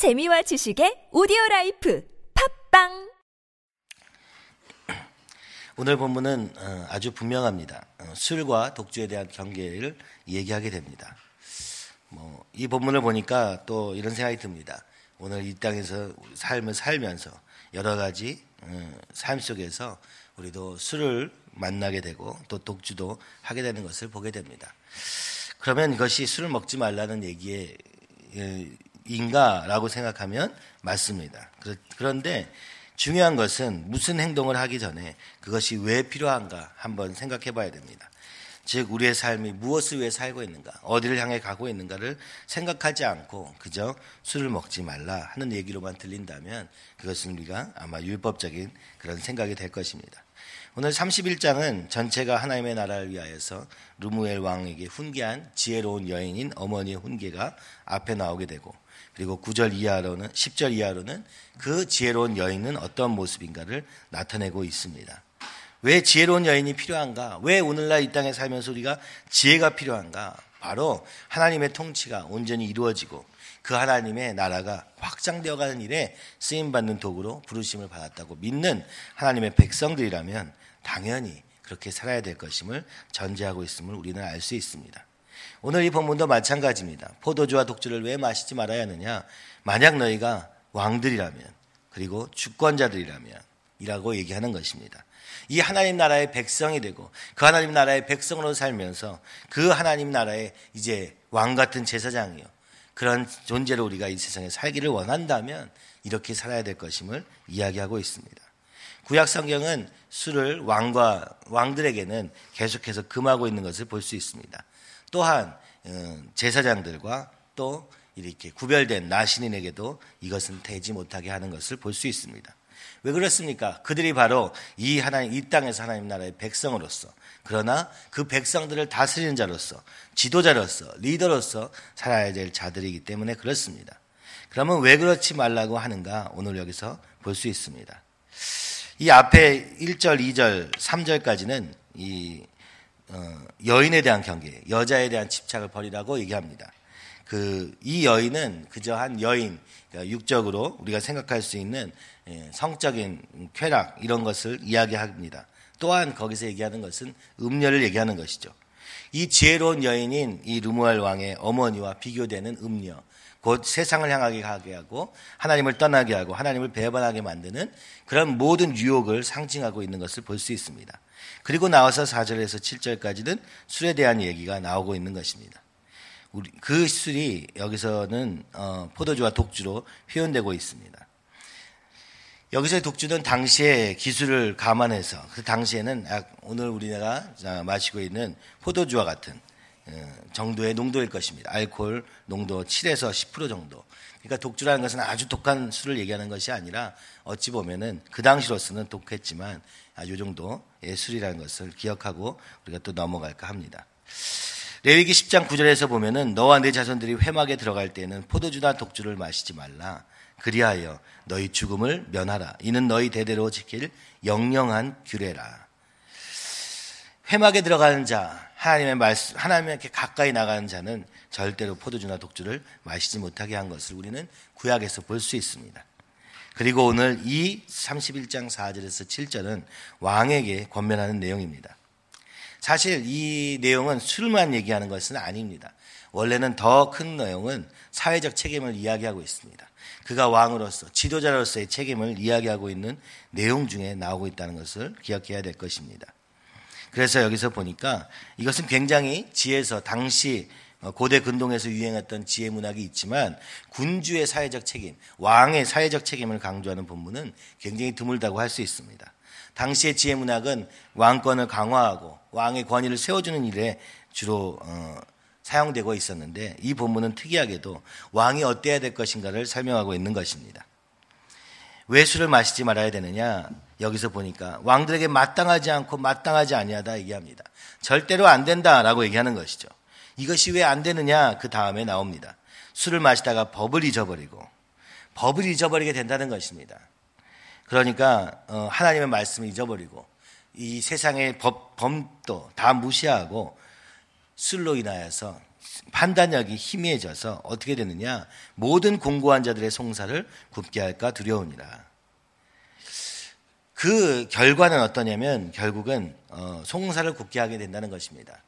재미와 지식의 오디오 라이프 팟빵 오늘 본문은 어, 아주 분명합니다. 어, 술과 독주에 대한 경계를 얘기하게 됩니다. 뭐, 이 본문을 보니까 또 이런 생각이 듭니다. 오늘 이 땅에서 삶을 살면서 여러 가지 어, 삶 속에서 우리도 술을 만나게 되고 또 독주도 하게 되는 것을 보게 됩니다. 그러면 이것이 술을 먹지 말라는 얘기에 인가라고 생각하면 맞습니다. 그런데 중요한 것은 무슨 행동을 하기 전에 그것이 왜 필요한가 한번 생각해 봐야 됩니다. 즉, 우리의 삶이 무엇을 위해 살고 있는가, 어디를 향해 가고 있는가를 생각하지 않고 그저 술을 먹지 말라 하는 얘기로만 들린다면 그것은 우리가 아마 율법적인 그런 생각이 될 것입니다. 오늘 31장은 전체가 하나님의 나라를 위하여서 루무엘 왕에게 훈계한 지혜로운 여인인 어머니의 훈계가 앞에 나오게 되고 그리고 9절 이하로는 10절 이하로는 그 지혜로운 여인은 어떤 모습인가를 나타내고 있습니다. 왜 지혜로운 여인이 필요한가? 왜 오늘날 이 땅에 살면서 우리가 지혜가 필요한가? 바로 하나님의 통치가 온전히 이루어지고 그 하나님의 나라가 확장되어 가는 일에 쓰임 받는 도구로 부르심을 받았다고 믿는 하나님의 백성들이라면 당연히 그렇게 살아야 될 것임을 전제하고 있음을 우리는 알 수 있습니다. 오늘 이 본문도 마찬가지입니다. 포도주와 독주를 왜 마시지 말아야 하느냐? 만약 너희가 왕들이라면 그리고 주권자들이라면 이라고 얘기하는 것입니다. 이 하나님 나라의 백성이 되고 그 하나님 나라의 백성으로 살면서 그 하나님 나라의 이제 왕 같은 제사장이요. 그런 존재로 우리가 이 세상에 살기를 원한다면 이렇게 살아야 될 것임을 이야기하고 있습니다. 구약 성경은 술을 왕과 왕들에게는 계속해서 금하고 있는 것을 볼 수 있습니다. 또한 어, 제사장들과 또 이렇게 구별된 나신인에게도 이것은 되지 못하게 하는 것을 볼 수 있습니다. 왜 그렇습니까? 그들이 바로 이 하나님 이 땅에서 하나님 나라의 백성으로서 그러나 그 백성들을 다스리는 자로서 지도자로서 리더로서 살아야 될 자들이기 때문에 그렇습니다. 그러면 왜 그렇지 말라고 하는가 오늘 여기서 볼 수 있습니다. 이 앞에 1절, 2절, 3절까지는 이 어, 여인에 대한 경계, 여자에 대한 집착을 버리라고 얘기합니다. 그 이 여인은 그저 한 여인, 그러니까 육적으로 우리가 생각할 수 있는 예, 성적인 쾌락 이런 것을 이야기합니다. 또한 거기서 얘기하는 것은 음녀를 얘기하는 것이죠. 이 지혜로운 여인인 이 루무알 왕의 어머니와 비교되는 음녀, 곧 세상을 향하게 가게 하고 하나님을 떠나게 하고 하나님을 배반하게 만드는 그런 모든 유혹을 상징하고 있는 것을 볼 수 있습니다. 그리고 나와서 4절에서 7절까지는 술에 대한 얘기가 나오고 있는 것입니다. 우리, 그 술이 여기서는 어, 포도주와 독주로 표현되고 있습니다. 여기서의 독주는 당시의 기술을 감안해서 그 당시에는 오늘 우리나라 마시고 있는 포도주와 같은 어, 정도의 농도일 것입니다. 알코올 농도 7에서 10% 정도. 그러니까 독주라는 것은 아주 독한 술을 얘기하는 것이 아니라 어찌 보면은 그 당시로서는 독했지만 이 정도의 술이라는 것을 기억하고 우리가 또 넘어갈까 합니다. 레위기 10장 9절에서 보면은 너와 내 자손들이 회막에 들어갈 때는 포도주나 독주를 마시지 말라. 그리하여 너희 죽음을 면하라. 이는 너희 대대로 지킬 영영한 규례라. 회막에 들어가는 자, 하나님의 말씀, 하나님께 가까이 나가는 자는 절대로 포도주나 독주를 마시지 못하게 한 것을 우리는 구약에서 볼 수 있습니다. 그리고 오늘 이 31장 4절에서 7절은 왕에게 권면하는 내용입니다. 사실 이 내용은 술만 얘기하는 것은 아닙니다. 원래는 더 큰 내용은 사회적 책임을 이야기하고 있습니다. 그가 왕으로서 지도자로서의 책임을 이야기하고 있는 내용 중에 나오고 있다는 것을 기억해야 될 것입니다. 그래서 여기서 보니까 이것은 굉장히 지혜서 당시 고대 근동에서 유행했던 지혜 문학이 있지만 군주의 사회적 책임, 왕의 사회적 책임을 강조하는 본문은 굉장히 드물다고 할 수 있습니다. 당시의 지혜 문학은 왕권을 강화하고 왕의 권위를 세워주는 일에 주로 어, 사용되고 있었는데 이 본문은 특이하게도 왕이 어때야 될 것인가를 설명하고 있는 것입니다. 왜 술을 마시지 말아야 되느냐? 여기서 보니까 왕들에게 마땅하지 않고 마땅하지 아니하다 얘기합니다. 절대로 안 된다라고 얘기하는 것이죠. 이것이 왜 안 되느냐? 그 다음에 나옵니다. 술을 마시다가 법을 잊어버리고 법을 잊어버리게 된다는 것입니다. 그러니까 어, 하나님의 말씀을 잊어버리고 이 세상의 법, 범도 다 무시하고 술로 인하여서 판단력이 희미해져서 어떻게 되느냐? 모든 공고한 자들의 송사를 굽게 할까 두려우니라. 그 결과는 어떠냐면 결국은 어, 송사를 굽게 하게 된다는 것입니다.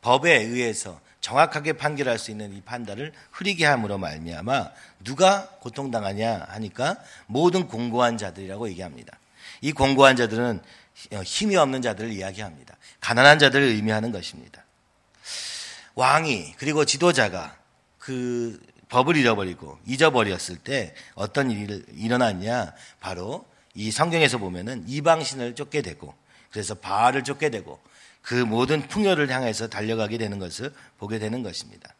법에 의해서 정확하게 판결할 수 있는 이 판단을 흐리게 함으로 말미암아 누가 고통당하냐 하니까 모든 공고한 자들이라고 얘기합니다. 이 공고한 자들은 힘이 없는 자들을 이야기합니다. 가난한 자들을 의미하는 것입니다. 왕이 그리고 지도자가 그 법을 잃어버리고 잊어버렸을 때 어떤 일이 일어났냐? 바로 이 성경에서 보면은 이방신을 쫓게 되고 그래서 바알을 쫓게 되고 그 모든 풍요를 향해서 달려가게 되는 것을 보게 되는 것입니다.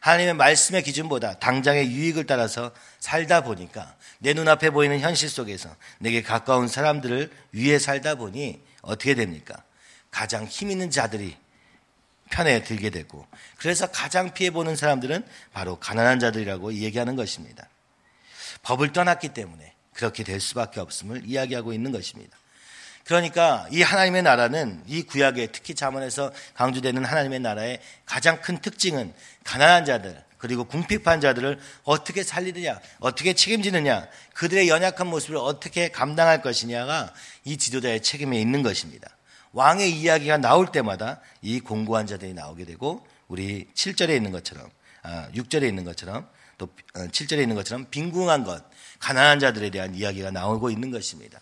하나님의 말씀의 기준보다 당장의 유익을 따라서 살다 보니까 내 눈앞에 보이는 현실 속에서 내게 가까운 사람들을 위해 살다 보니 어떻게 됩니까? 가장 힘 있는 자들이 편에 들게 되고 그래서 가장 피해 보는 사람들은 바로 가난한 자들이라고 얘기하는 것입니다. 법을 떠났기 때문에 그렇게 될 수밖에 없음을 이야기하고 있는 것입니다. 그러니까 이 하나님의 나라는 이 구약에 특히 자문에서 강조되는 하나님의 나라의 가장 큰 특징은 가난한 자들 그리고 궁핍한 자들을 어떻게 살리느냐, 어떻게 책임지느냐, 그들의 연약한 모습을 어떻게 감당할 것이냐가 이 지도자의 책임에 있는 것입니다. 왕의 이야기가 나올 때마다 이 공고한 자들이 나오게 되고 우리 7절에 있는 것처럼 6절에 아, 있는 것처럼 또 7절에 어, 있는 것처럼 빈궁한 것, 가난한 자들에 대한 이야기가 나오고 있는 것입니다.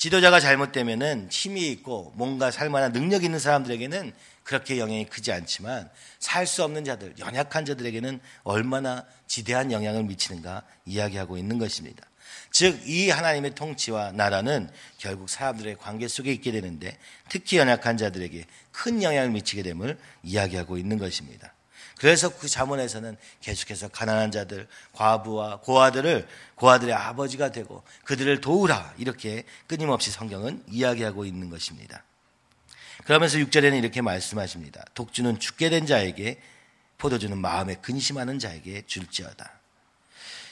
지도자가 잘못되면은 힘이 있고 뭔가 살만한 능력 있는 사람들에게는 그렇게 영향이 크지 않지만 살 수 없는 자들, 연약한 자들에게는 얼마나 지대한 영향을 미치는가 이야기하고 있는 것입니다. 즉, 이 하나님의 통치와 나라는 결국 사람들의 관계 속에 있게 되는데 특히 연약한 자들에게 큰 영향을 미치게 됨을 이야기하고 있는 것입니다. 그래서 그 자문에서는 계속해서 가난한 자들, 과부와 고아들을 고아들의 아버지가 되고 그들을 도우라 이렇게 끊임없이 성경은 이야기하고 있는 것입니다. 그러면서 6절에는 이렇게 말씀하십니다. 독주는 죽게 된 자에게 포도주는 마음에 근심하는 자에게 줄지어다.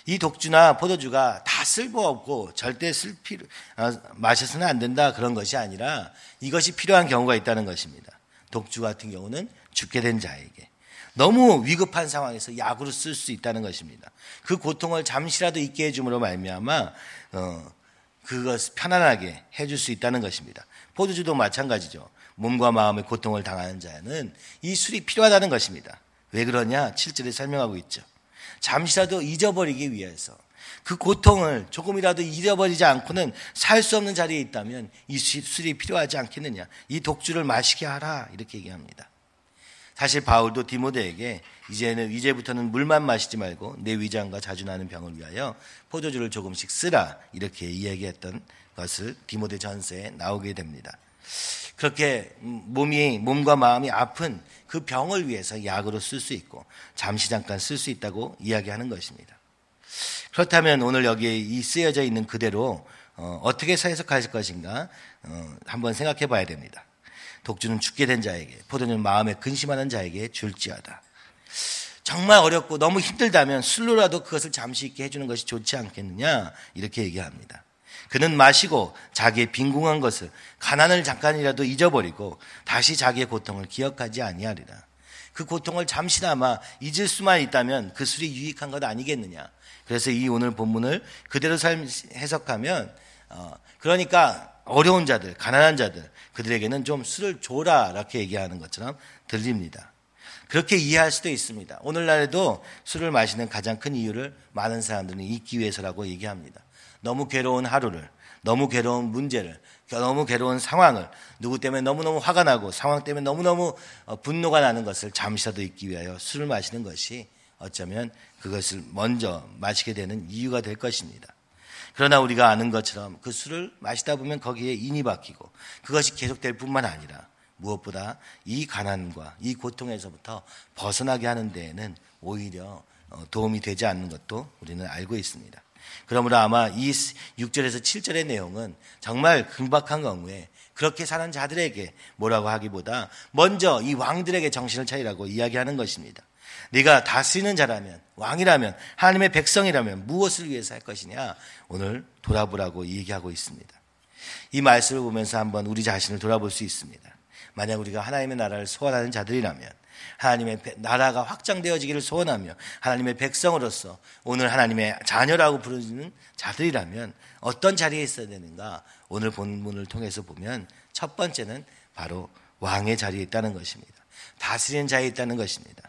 이 독주나 포도주가 다 쓸모없고 절대 쓸 필요, 어, 마셔서는 안 된다 그런 것이 아니라 이것이 필요한 경우가 있다는 것입니다. 독주 같은 경우는 죽게 된 자에게. 너무 위급한 상황에서 약으로 쓸 수 있다는 것입니다. 그 고통을 잠시라도 잊게 해줌으로 말미암아 어, 그것 편안하게 해줄 수 있다는 것입니다. 포도주도 마찬가지죠. 몸과 마음의 고통을 당하는 자는 이 술이 필요하다는 것입니다. 왜 그러냐? 7절에 설명하고 있죠. 잠시라도 잊어버리기 위해서 그 고통을 조금이라도 잊어버리지 않고는 살 수 없는 자리에 있다면 이 술이 필요하지 않겠느냐? 이 독주를 마시게 하라 이렇게 얘기합니다. 사실 바울도 디모데에게 이제는 이제부터는 물만 마시지 말고 내 위장과 자주 나는 병을 위하여 포도주를 조금씩 쓰라 이렇게 이야기했던 것을 디모데 전서에 나오게 됩니다. 그렇게 몸이 몸과 마음이 아픈 그 병을 위해서 약으로 쓸 수 있고 잠시 잠깐 쓸 수 있다고 이야기하는 것입니다. 그렇다면 오늘 여기에 이 쓰여져 있는 그대로 어, 떻게 해석할 것인가 어, 한번 생각해 봐야 됩니다. 독주는 죽게 된 자에게, 포도는 마음에 근심하는 자에게 줄지어다. 정말 어렵고 너무 힘들다면 술로라도 그것을 잠시 있게 해주는 것이 좋지 않겠느냐? 이렇게 얘기합니다. 그는 마시고 자기의 빈궁한 것을 가난을 잠깐이라도 잊어버리고 다시 자기의 고통을 기억하지 아니하리라. 그 고통을 잠시나마 잊을 수만 있다면 그 술이 유익한 것 아니겠느냐? 그래서 이 오늘 본문을 그대로 해석하면 어, 그러니까 어려운 자들, 가난한 자들, 그들에게는 좀 술을 줘라, 이렇게 얘기하는 것처럼 들립니다. 그렇게 이해할 수도 있습니다. 오늘날에도 술을 마시는 가장 큰 이유를 많은 사람들은 잊기 위해서라고 얘기합니다. 너무 괴로운 하루를, 너무 괴로운 문제를, 너무 괴로운 상황을, 누구 때문에 너무너무 화가 나고 상황 때문에 너무너무 어, 분노가 나는 것을 잠시라도 잊기 위하여 술을 마시는 것이 어쩌면 그것을 먼저 마시게 되는 이유가 될 것입니다. 그러나 우리가 아는 것처럼 그 술을 마시다 보면 거기에 인이 박히고 그것이 계속될 뿐만 아니라 무엇보다 이 가난과 이 고통에서부터 벗어나게 하는 데에는 오히려 어, 도움이 되지 않는 것도 우리는 알고 있습니다. 그러므로 아마 이 6절에서 7절의 내용은 정말 금박한 경우에 그렇게 사는 자들에게 뭐라고 하기보다 먼저 이 왕들에게 정신을 차리라고 이야기하는 것입니다. 네가 다스리는 자라면 왕이라면 하나님의 백성이라면 무엇을 위해서 할 것이냐 오늘 돌아보라고 얘기하고 있습니다. 이 말씀을 보면서 한번 우리 자신을 돌아볼 수 있습니다. 만약 우리가 하나님의 나라를 소원하는 자들이라면 하나님의 나라가 확장되어지기를 소원하며 하나님의 백성으로서 오늘 하나님의 자녀라고 부르는 자들이라면 어떤 자리에 있어야 되는가? 오늘 본문을 통해서 보면 첫 번째는 바로 왕의 자리에 있다는 것입니다. 다스리는 자리에 있다는 것입니다.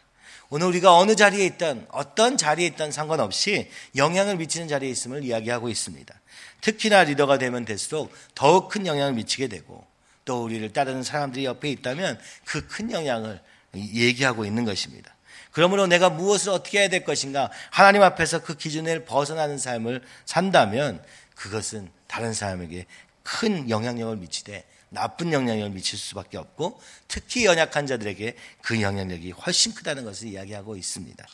오늘 우리가 어느 자리에 있던 어떤 자리에 있던 상관없이 영향을 미치는 자리에 있음을 이야기하고 있습니다. 특히나 리더가 되면 될수록 더욱 큰 영향을 미치게 되고 또 우리를 따르는 사람들이 옆에 있다면 그 큰 영향을 얘기하고 있는 것입니다. 그러므로 내가 무엇을 어떻게 해야 될 것인가 하나님 앞에서 그 기준을 벗어나는 삶을 산다면 그것은 다른 사람에게 큰 영향력을 미치되 나쁜 영향력을 미칠 수밖에 없고 특히 연약한 자들에게 그 영향력이 훨씬 크다는 것을 이야기하고 있습니다.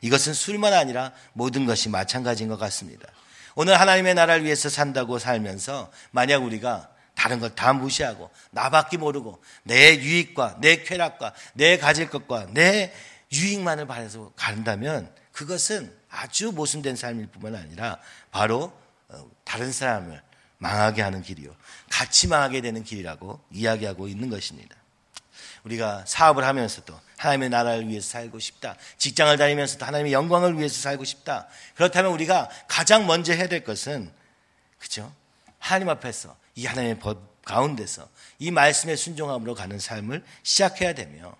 이것은 술만 아니라 모든 것이 마찬가지인 것 같습니다. 오늘 하나님의 나라를 위해서 산다고 살면서 만약 우리가 다른 걸 다 무시하고 나밖에 모르고 내 유익과 내 쾌락과 내 가질 것과 내 유익만을 바라서 간다면 그것은 아주 모순된 삶일 뿐만 아니라 바로 어, 다른 사람을 망하게 하는 길이요. 같이 망하게 되는 길이라고 이야기하고 있는 것입니다. 우리가 사업을 하면서도 하나님의 나라를 위해서 살고 싶다. 직장을 다니면서도 하나님의 영광을 위해서 살고 싶다. 그렇다면 우리가 가장 먼저 해야 될 것은 그죠? 하나님 앞에서 이 하나님의 법 가운데서 이 말씀의 순종함으로 가는 삶을 시작해야 되며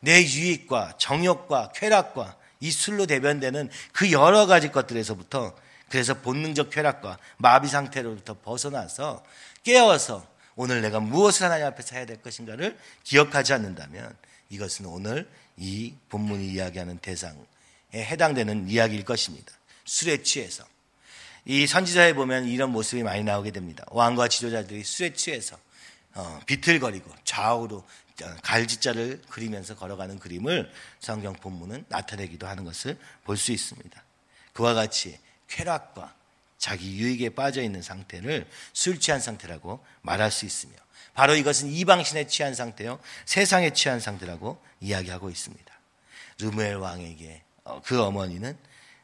내 유익과 정욕과 쾌락과 이 술로 대변되는 그 여러 가지 것들에서부터 그래서 본능적 쾌락과 마비 상태로부터 벗어나서 깨어서 오늘 내가 무엇을 하나님 앞에서 해야 될 것인가를 기억하지 않는다면 이것은 오늘 이 본문이 이야기하는 대상에 해당되는 이야기일 것입니다. 술에 취해서. 이 선지자에 보면 이런 모습이 많이 나오게 됩니다. 왕과 지도자들이 술에 취해서 어, 비틀거리고 좌우로 어, 갈지자를 그리면서 걸어가는 그림을 성경 본문은 나타내기도 하는 것을 볼 수 있습니다. 그와 같이 쾌락과 자기 유익에 빠져 있는 상태를 술 취한 상태라고 말할 수 있으며 바로 이것은 이방신에 취한 상태요 세상에 취한 상태라고 이야기하고 있습니다. 르무엘 왕에게 어, 그 어머니는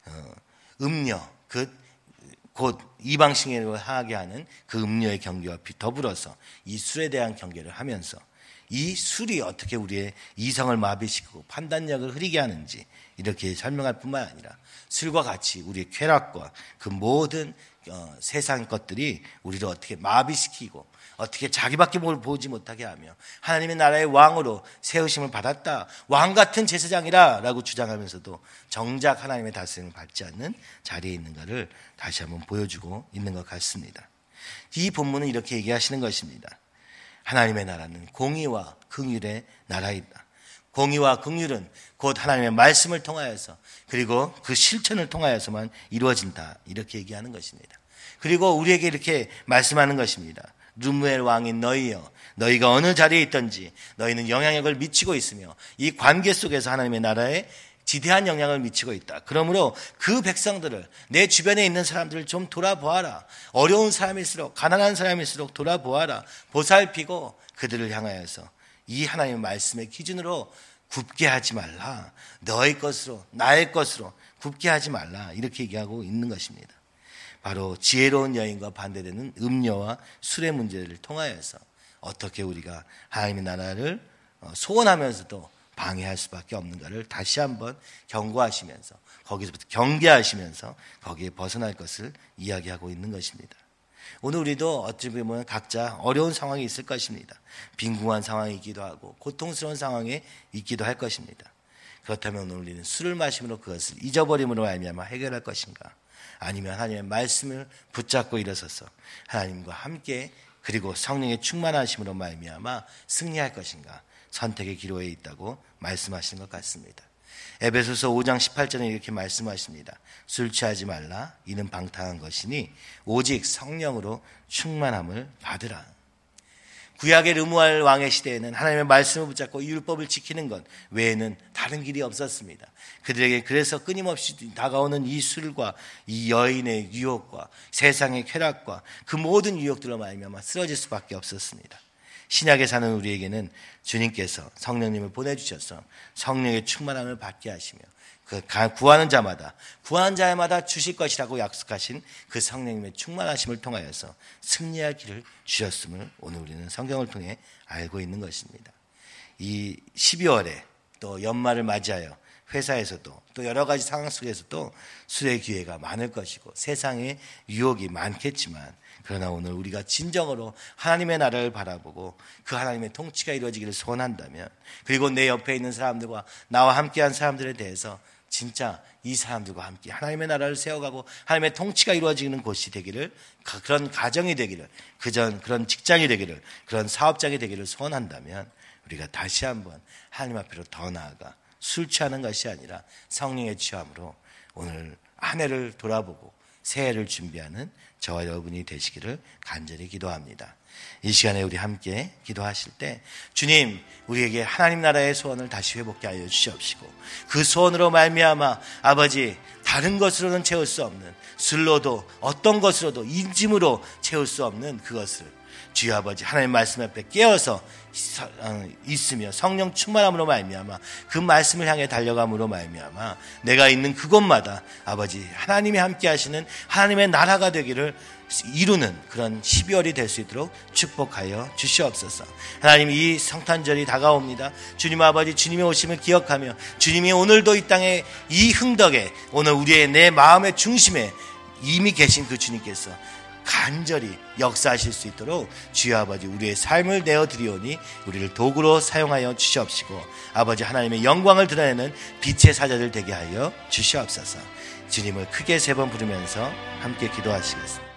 어, 음녀 그곧 이방신을 하게 하는 그 음녀의 경계와 더불어서 이 술에 대한 경계를 하면서 이 술이 어떻게 우리의 이성을 마비시키고 판단력을 흐리게 하는지 이렇게 설명할 뿐만 아니라 술과 같이 우리의 쾌락과 그 모든 어, 세상 것들이 우리를 어떻게 마비시키고 어떻게 자기밖에 뭘 보지 못하게 하며 하나님의 나라의 왕으로 세우심을 받았다. 왕 같은 제사장이라라고 주장하면서도 정작 하나님의 다스림을 받지 않는 자리에 있는가를 다시 한번 보여주고 있는 것 같습니다. 이 본문은 이렇게 얘기하시는 것입니다. 하나님의 나라는 공의와 긍휼의 나라이다. 공의와 긍휼은 곧 하나님의 말씀을 통하여서 그리고 그 실천을 통하여서만 이루어진다. 이렇게 얘기하는 것입니다. 그리고 우리에게 이렇게 말씀하는 것입니다. 르무엘 왕인 너희여 너희가 어느 자리에 있든지 너희는 영향력을 미치고 있으며 이 관계 속에서 하나님의 나라에 지대한 영향을 미치고 있다. 그러므로 그 백성들을 내 주변에 있는 사람들을 좀 돌아보아라. 어려운 사람일수록 가난한 사람일수록 돌아보아라. 보살피고 그들을 향하여서 이 하나님의 말씀의 기준으로 굽게 하지 말라. 너의 것으로, 나의 것으로 굽게 하지 말라. 이렇게 얘기하고 있는 것입니다. 바로 지혜로운 여인과 반대되는 음녀와 술의 문제를 통하여서 어떻게 우리가 하나님의 나라를 어, 소원하면서도 방해할 수밖에 없는가를 다시 한번 경고하시면서 거기서부터 경계하시면서 거기에 벗어날 것을 이야기하고 있는 것입니다. 오늘 우리도 어찌 보면 각자 어려운 상황이 있을 것입니다. 빈궁한 상황이기도 하고 고통스러운 상황에 있기도 할 것입니다. 그렇다면 오늘 우리는 술을 마심으로 그것을 잊어버림으로 알미암아 해결할 것인가? 아니면 하나님의 말씀을 붙잡고 일어서서 하나님과 함께 그리고 성령의 충만하심으로 말미암아 승리할 것인가? 선택의 기로에 있다고 말씀하시는 것 같습니다. 에베소서 5장 18절에 이렇게 말씀하십니다. 술 취하지 말라. 이는 방탕한 것이니 오직 성령으로 충만함을 받으라. 구약의 르무알 왕의 시대에는 하나님의 말씀을 붙잡고 율법을 지키는 것 외에는 다른 길이 없었습니다. 그들에게 그래서 끊임없이 다가오는 이 술과 이 여인의 유혹과 세상의 쾌락과 그 모든 유혹들로 말미암아 쓰러질 수밖에 없었습니다. 신약에 사는 우리에게는 주님께서 성령님을 보내주셔서 성령의 충만함을 받게 하시며 그 구하는 자마다 구하는 자마다 주실 것이라고 약속하신 그 성령님의 충만하심을 통하여서 승리할 길을 주셨음을 오늘 우리는 성경을 통해 알고 있는 것입니다. 이 12월에 또 연말을 맞이하여 회사에서도 또 여러 가지 상황 속에서도 술의 기회가 많을 것이고 세상에 유혹이 많겠지만 그러나 오늘 우리가 진정으로 하나님의 나라를 바라보고 그 하나님의 통치가 이루어지기를 소원한다면 그리고 내 옆에 있는 사람들과 나와 함께한 사람들에 대해서 진짜 이 사람들과 함께 하나님의 나라를 세워가고 하나님의 통치가 이루어지는 곳이 되기를 그런 가정이 되기를 그전 그런 직장이 되기를 그런 사업장이 되기를 소원한다면 우리가 다시 한번 하나님 앞으로 더 나아가 술 취하는 것이 아니라 성령의 취함으로 오늘 한 해를 돌아보고 새해를 준비하는 저와 여러분이 되시기를 간절히 기도합니다. 이 시간에 우리 함께 기도하실 때 주님 우리에게 하나님 나라의 소원을 다시 회복케 하여 주시옵시고 그 소원으로 말미암아 아버지 다른 것으로는 채울 수 없는 술로도 어떤 것으로도 인짐으로 채울 수 없는 그것을 주여 아버지 하나님 말씀 앞에 깨어서 어, 있으며 성령 충만함으로 말미암아 그 말씀을 향해 달려감으로 말미암아 내가 있는 그곳마다 아버지 하나님이 함께 하시는 하나님의 나라가 되기를 이루는 그런 12월이 될 수 있도록 축복하여 주시옵소서. 하나님 이 성탄절이 다가옵니다. 주님 아버지 주님의 오심을 기억하며 주님이 오늘도 이 땅에 이 흥덕에 오늘 우리의 내 마음의 중심에 이미 계신 그 주님께서 간절히 역사하실 수 있도록 주여 아버지 우리의 삶을 내어 드리오니 우리를 도구로 사용하여 주시옵시고 아버지 하나님의 영광을 드러내는 빛의 사자들 되게 하여 주시옵소서. 주님을 크게 세 번 부르면서 함께 기도하시겠습니다.